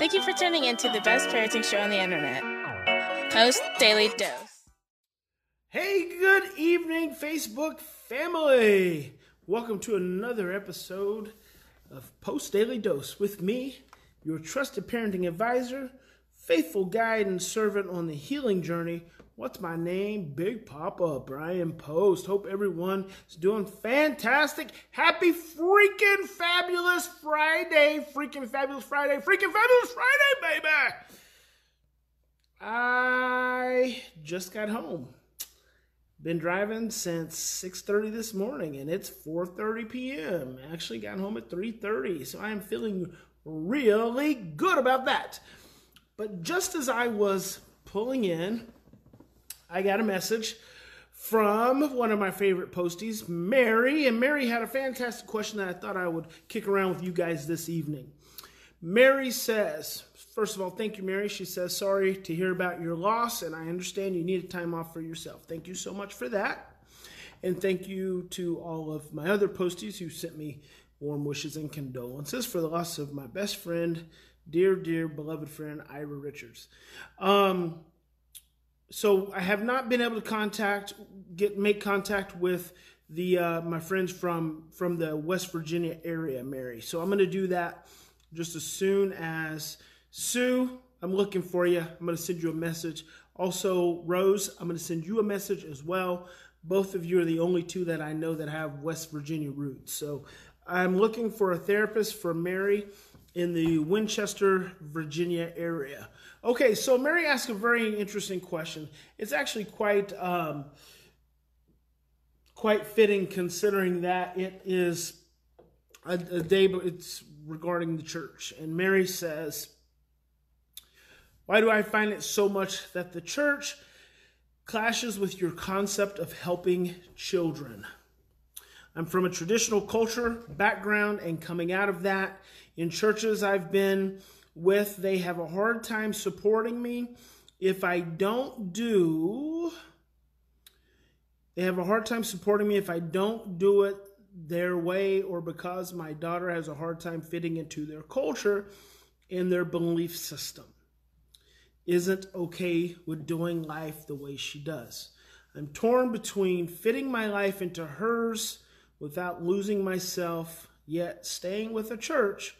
Thank you for tuning in to the best parenting show on the internet, Post Daily Dose. Hey, good evening, Facebook family. Welcome to another episode of Post Daily Dose with me, your trusted parenting advisor, faithful guide and servant on the healing journey. What's my name? Big Papa Bryan Post. Hope everyone is doing fantastic. Happy freaking fabulous Friday. Freaking fabulous Friday. Freaking fabulous Friday, baby. I just got home. Been driving since 6:30 this morning and it's 4:30 p.m. Actually got home at 3:30, so I am feeling really good about that. But just as I was pulling in, I got a message from one of my favorite posties, Mary, and Mary had a fantastic question that I thought I would kick around with you guys this evening. Mary says, First of all, thank you, Mary. She says, Sorry to hear about your loss, and I understand you needed time off for yourself. Thank you so much for that. And thank you to all of my other posties who sent me warm wishes and condolences for the loss of my best friend, dear, dear, beloved friend, Ira Richards. Um, so I have not been able to contact, get make contact with the uh, my friends from from the West Virginia area, Mary. So I'm to do that just as soon as Sue, I'm looking for you. I'm to send you a message. Also, Rose, I'm to send you a message as well. Both of you are the only two that I know that have West Virginia roots. So I'm looking for a therapist for Mary in the Winchester, Virginia area. Okay, so Mary asked a very interesting question. It's actually quite um, quite fitting considering that it is a, a day, but it's regarding the church. And Mary says, why do I find it so much that the church clashes with your concept of helping children? I'm from a traditional culture background, and coming out of that, in churches I've been with, they have a hard time supporting me. If I don't do, they have a hard time supporting me if I don't do it their way or because my daughter has a hard time fitting into their culture and their belief system isn't okay with doing life the way she does. I'm torn between fitting my life into hers without losing myself, yet staying with a church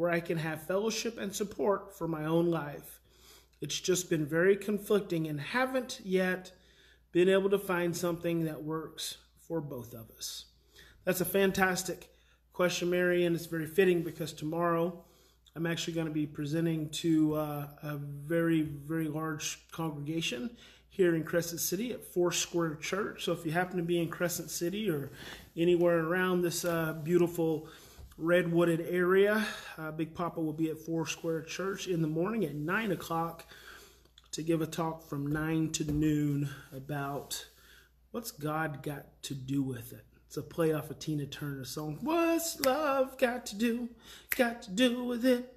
where I can have fellowship and support for my own life. It's just been very conflicting and haven't yet been able to find something that works for both of us. That's a fantastic question, Mary, and it's very fitting because tomorrow I'm actually going to be presenting to uh, a very, very large congregation here in Crescent City at Four Square Church. So if you happen to be in Crescent City or anywhere around this uh, beautiful redwooded area, uh, Big Papa will be at Four Square Church in the morning at 9 o'clock to give a talk from 9 to noon about what's God got to do with it. It's a play off a of Tina Turner song. What's love got to do? Got to do with it?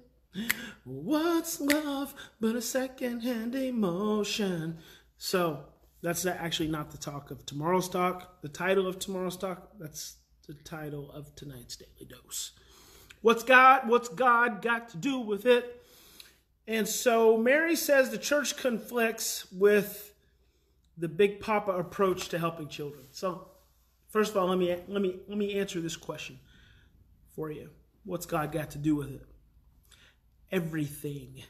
What's love but a secondhand emotion? So that's actually not the talk of tomorrow's talk. The title of tomorrow's talk, that's the title of tonight's daily dose. What's God, what's God got to do with it? And so Mary says the church conflicts with the big papa approach to helping children. So First of all, let me let me let me answer this question for you. What's God got to do with it? Everything.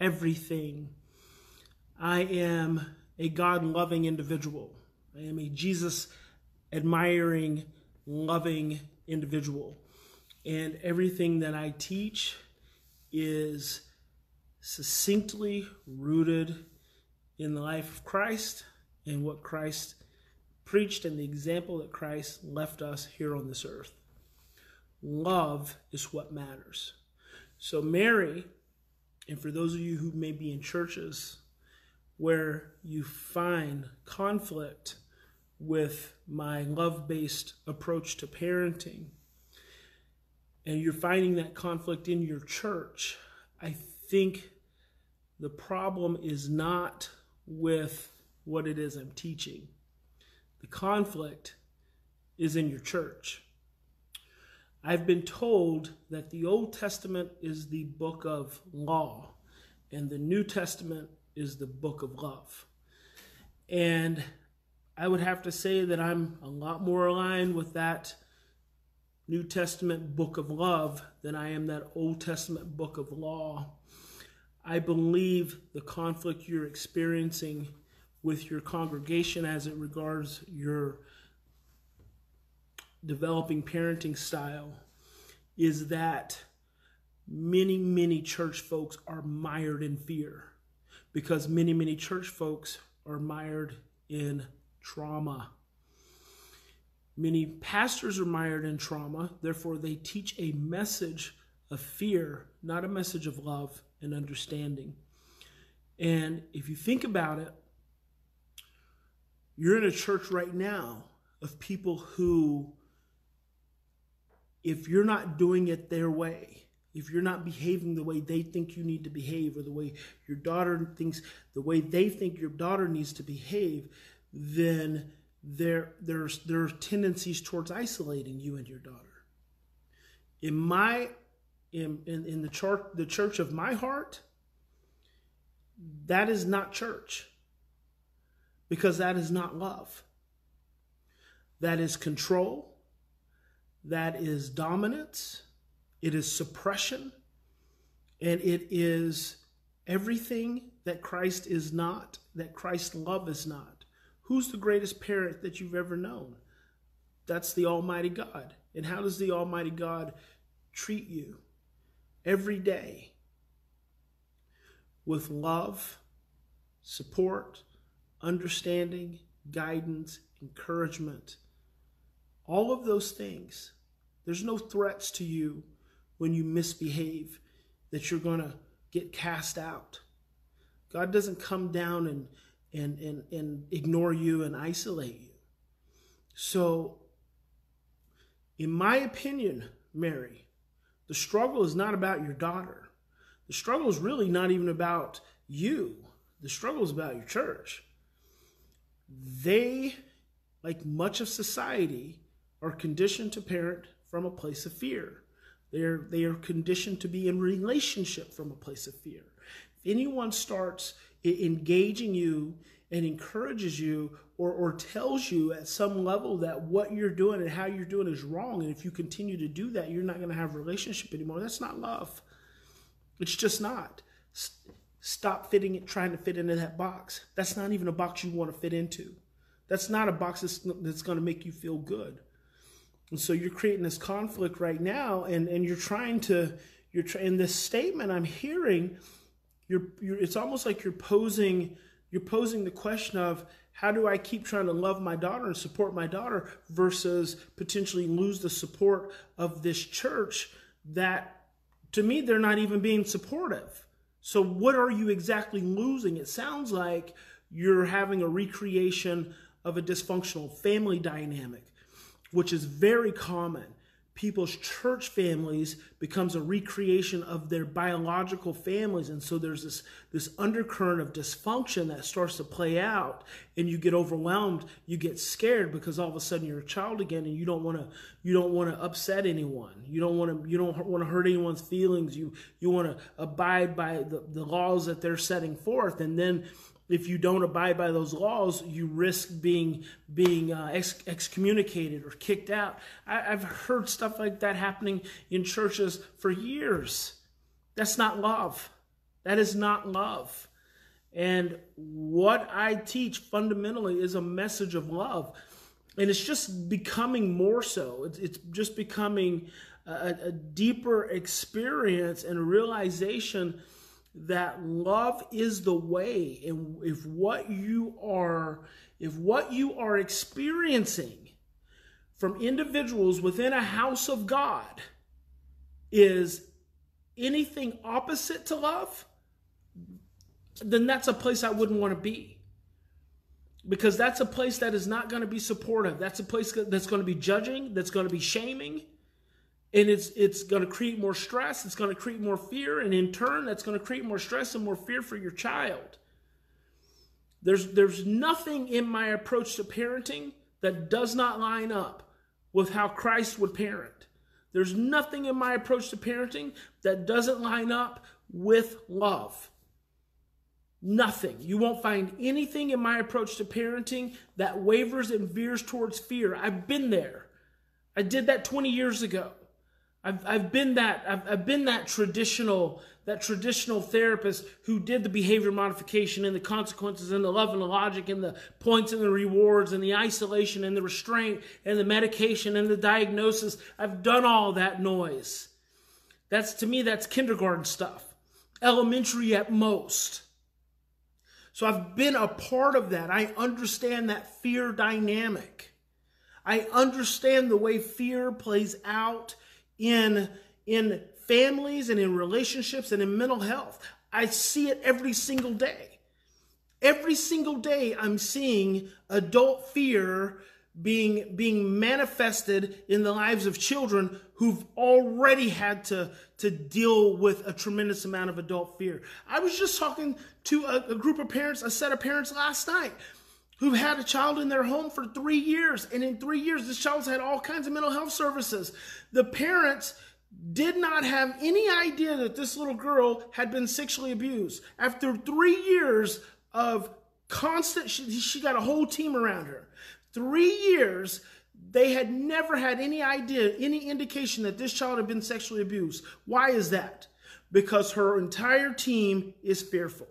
Everything. I am a God loving individual. I am a Jesus admiring, loving individual. And everything that I teach is succinctly rooted in the life of Christ and what Christ preached and the example that Christ left us here on this earth. Love is what matters. So, Mary, and for those of you who may be in churches where you find conflict with my love based approach to parenting, and you're finding that conflict in your church, I think the problem is not with what it is I'm teaching. The conflict is in your church. I've been told that the Old Testament is the book of law and the New Testament is the book of love. And I would have to say that I'm a lot more aligned with that New Testament book of love than I am that Old Testament book of law. I believe the conflict you're experiencing with your congregation as it regards your developing parenting style is that many, many church folks are mired in fear because many, many church folks are mired in trauma. Many pastors are mired in trauma, therefore, they teach a message of fear, not a message of love and understanding. And if you think about it, you're in a church right now of people who, if you're not doing it their way, if you're not behaving the way they think you need to behave or the way your daughter thinks the way they think your daughter needs to behave then there there's there are tendencies towards isolating you and your daughter. In my in in, in the church the church of my heart that is not church because that is not love. That is control. That is dominance. It is suppression, and it is everything that Christ is not, that Christ's love is not. Who's the greatest parent that you've ever known? That's the Almighty God. And how does the Almighty God treat you every day? With love, support, understanding, guidance, encouragement. All of those things. There's no threats to you when you misbehave that you're going to get cast out. God doesn't come down and, and, and, and ignore you and isolate you. So, in my opinion, Mary, the struggle is not about your daughter. The struggle is really not even about you. The struggle is about your church. They, like much of society, are conditioned to parent from a place of fear. They're, they are conditioned to be in relationship from a place of fear. If anyone starts engaging you and encourages you or, or tells you at some level that what you're doing and how you're doing is wrong, and if you continue to do that, you're not going to have a relationship anymore, that's not love. It's just not. Stop fitting it, trying to fit into that box. That's not even a box you want to fit into. That's not a box that's, that's going to make you feel good. And so you're creating this conflict right now, and, and you're trying to, you're trying, in this statement I'm hearing, you're, you're, it's almost like you're posing, you're posing the question of, how do I keep trying to love my daughter and support my daughter versus potentially lose the support of this church that to me they're not even being supportive. So what are you exactly losing? It sounds like you're having a recreation of a dysfunctional family dynamic which is very common. People's church families becomes a recreation of their biological families. And so there's this, this undercurrent of dysfunction that starts to play out and you get overwhelmed, you get scared because all of a sudden you're a child again and you don't want to you don't want to upset anyone. You don't want to you don't want to hurt anyone's feelings. You you want to abide by the, the laws that they're setting forth. And then if you don't abide by those laws, you risk being being uh, ex- excommunicated or kicked out. I, have heard stuff like that happening in churches for years. That's not love. That is not love. And what I teach fundamentally is a message of love. And it's just becoming more so. It's, it's just becoming a, a deeper experience and realization that love is the way. And if what you are if what you are experiencing from individuals within a house of God is anything opposite to love then that's a place I wouldn't want to be. Because that's a place that is not going to be supportive. That's a place that's going to be judging that's going to be shaming and it's it's going to create more stress it's going to create more fear and in turn that's going to create more stress and more fear for your child there's there's nothing in my approach to parenting that does not line up with how Christ would parent There's nothing in my approach to parenting that doesn't line up with love. Nothing. You won't find anything in my approach to parenting that wavers and veers towards fear. I've been there. I did that 20 years ago. I've, I've been that I've, I've been that traditional that traditional therapist who did the behavior modification and the consequences and the love and the logic and the points and the rewards and the isolation and the restraint and the medication and the diagnosis. I've done all that noise. That's to me that's kindergarten stuff. Elementary at most. So I've been a part of that. I understand that fear dynamic. I understand the way fear plays out in, in families and in relationships and in mental health. I see it every single day. Every single day, I'm seeing adult fear being, being manifested in the lives of children who've already had to, to deal with a tremendous amount of adult fear. I was just talking to a, a group of parents, a set of parents last night who've had a child in their home for three years. And in three years, this child's had all kinds of mental health services. The parents did not have any idea that this little girl had been sexually abused. After three years of constant, she, she got a whole team around her. Three years, they had never had any idea, any indication that this child had been sexually abused. Why is that? Because her entire team is fearful.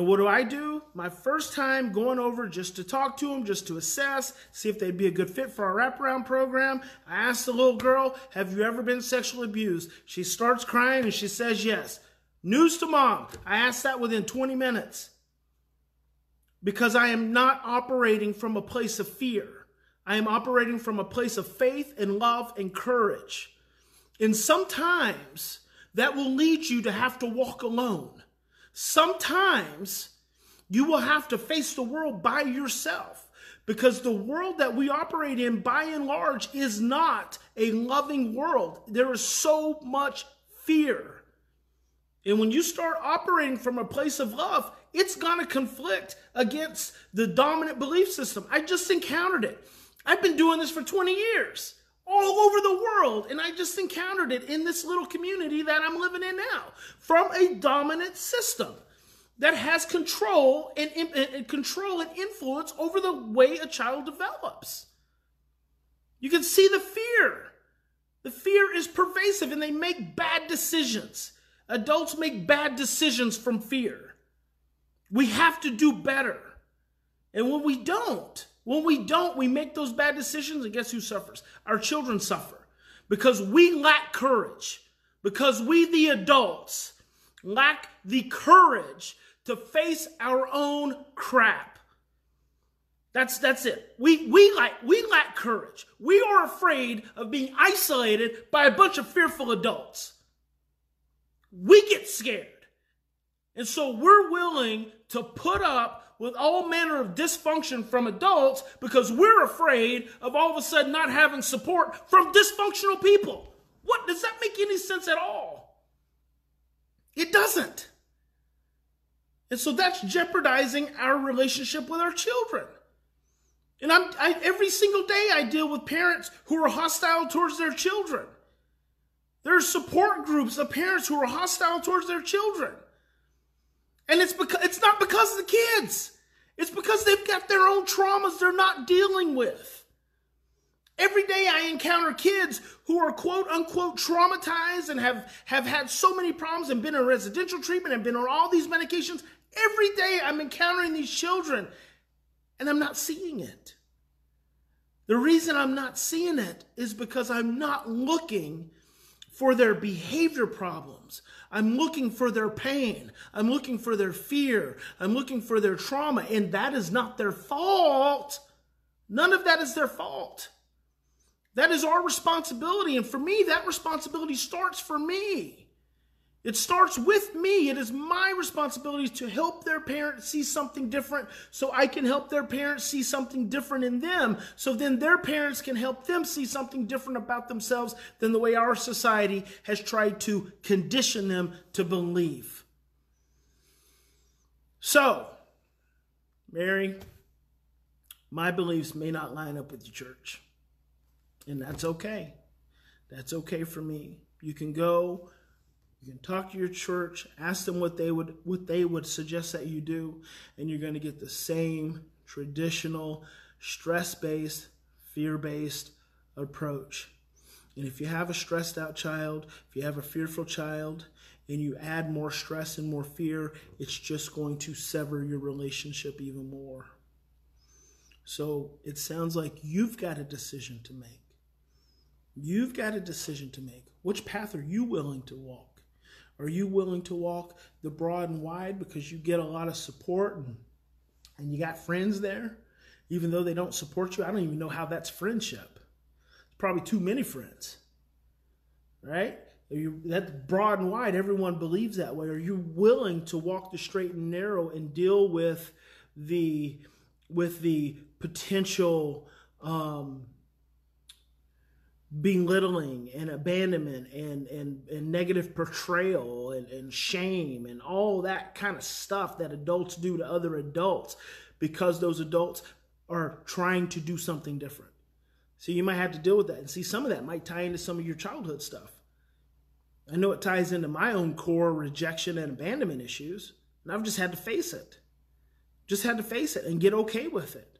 And what do I do? My first time going over just to talk to them, just to assess, see if they'd be a good fit for our wraparound program. I asked the little girl, Have you ever been sexually abused? She starts crying and she says yes. News to mom. I asked that within 20 minutes. Because I am not operating from a place of fear. I am operating from a place of faith and love and courage. And sometimes that will lead you to have to walk alone. Sometimes you will have to face the world by yourself because the world that we operate in, by and large, is not a loving world. There is so much fear. And when you start operating from a place of love, it's going to conflict against the dominant belief system. I just encountered it. I've been doing this for 20 years all over the world. And I just encountered it in this little community that I'm living in now from a dominant system that has control and, and, control and influence over the way a child develops. You can see the fear. The fear is pervasive and they make bad decisions. Adults make bad decisions from fear. We have to do better. And when we don't, when we don't, we make those bad decisions, and guess who suffers? Our children suffer because we lack courage, because we, the adults, lack the courage to face our own crap. That's that's it. We we like we lack courage. We are afraid of being isolated by a bunch of fearful adults. We get scared. And so we're willing to put up with all manner of dysfunction from adults because we're afraid of all of a sudden not having support from dysfunctional people. What does that make any sense at all? It doesn't. And so that's jeopardizing our relationship with our children. And I'm I, every single day I deal with parents who are hostile towards their children. There are support groups of parents who are hostile towards their children. And it's because it's not because of the kids. It's because they've got their own traumas they're not dealing with. Every day I encounter kids who are quote unquote traumatized and have, have had so many problems and been in residential treatment and been on all these medications. Every day I'm encountering these children and I'm not seeing it. The reason I'm not seeing it is because I'm not looking for their behavior problems. I'm looking for their pain. I'm looking for their fear. I'm looking for their trauma. And that is not their fault. None of that is their fault. That is our responsibility. And for me, that responsibility starts for me. It starts with me. It is my responsibility to help their parents see something different so I can help their parents see something different in them. So then their parents can help them see something different about themselves than the way our society has tried to condition them to believe. So, Mary, my beliefs may not line up with the church, and that's okay. That's okay for me. You can go, you can talk to your church, ask them what they would what they would suggest that you do, and you're going to get the same traditional stress-based, fear-based approach. And if you have a stressed out child, if you have a fearful child, and you add more stress and more fear, it's just going to sever your relationship even more. So it sounds like you've got a decision to make. You've got a decision to make. Which path are you willing to walk? Are you willing to walk the broad and wide because you get a lot of support and, and you got friends there? Even though they don't support you, I don't even know how that's friendship. It's probably too many friends, right? You, that's broad and wide. Everyone believes that way. Are you willing to walk the straight and narrow and deal with the with the potential um, belittling and abandonment and, and, and negative portrayal and, and shame and all that kind of stuff that adults do to other adults because those adults are trying to do something different. So you might have to deal with that. And see, some of that might tie into some of your childhood stuff. I know it ties into my own core rejection and abandonment issues, and I've just had to face it. Just had to face it and get okay with it.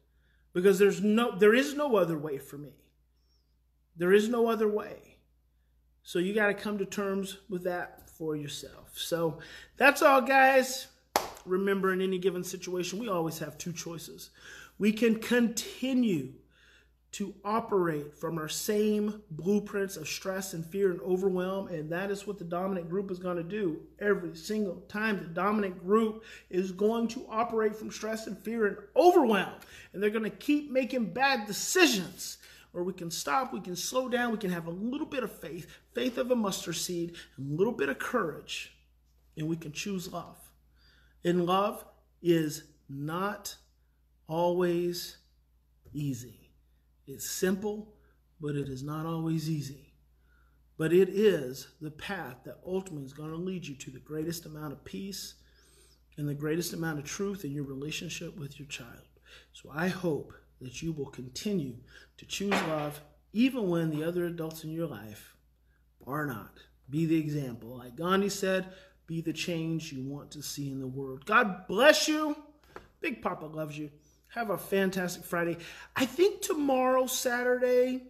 Because there's no there is no other way for me. There is no other way. So you got to come to terms with that for yourself. So that's all guys. Remember in any given situation, we always have two choices. We can continue to operate from our same blueprints of stress and fear and overwhelm. And that is what the dominant group is going to do every single time. The dominant group is going to operate from stress and fear and overwhelm. And they're going to keep making bad decisions. Or we can stop, we can slow down, we can have a little bit of faith, faith of a mustard seed, a little bit of courage, and we can choose love. And love is not always easy. It's simple, but it is not always easy. But it is the path that ultimately is going to lead you to the greatest amount of peace and the greatest amount of truth in your relationship with your child. So I hope that you will continue to choose love even when the other adults in your life are not. Be the example. Like Gandhi said, be the change you want to see in the world. God bless you. Big Papa loves you. Have a fantastic Friday. I think tomorrow, Saturday,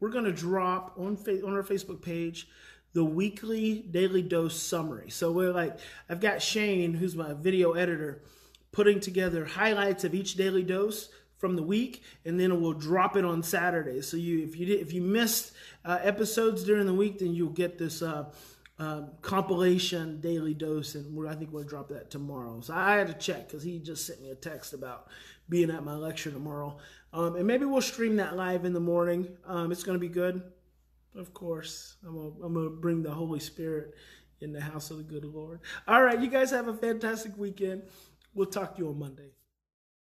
we're going to drop on, on our Facebook page the weekly daily dose summary. So we're like, I've got Shane, who's my video editor, putting together highlights of each daily dose from the week, and then we'll drop it on Saturday. So you, if you did, if you missed uh, episodes during the week, then you'll get this. Uh, uh, compilation daily dose, and I think we'll drop that tomorrow. So I had to check because he just sent me a text about being at my lecture tomorrow. Um, and maybe we'll stream that live in the morning. Um, it's going to be good. Of course, I'm going to bring the Holy Spirit in the house of the good Lord. All right, you guys have a fantastic weekend. We'll talk to you on Monday.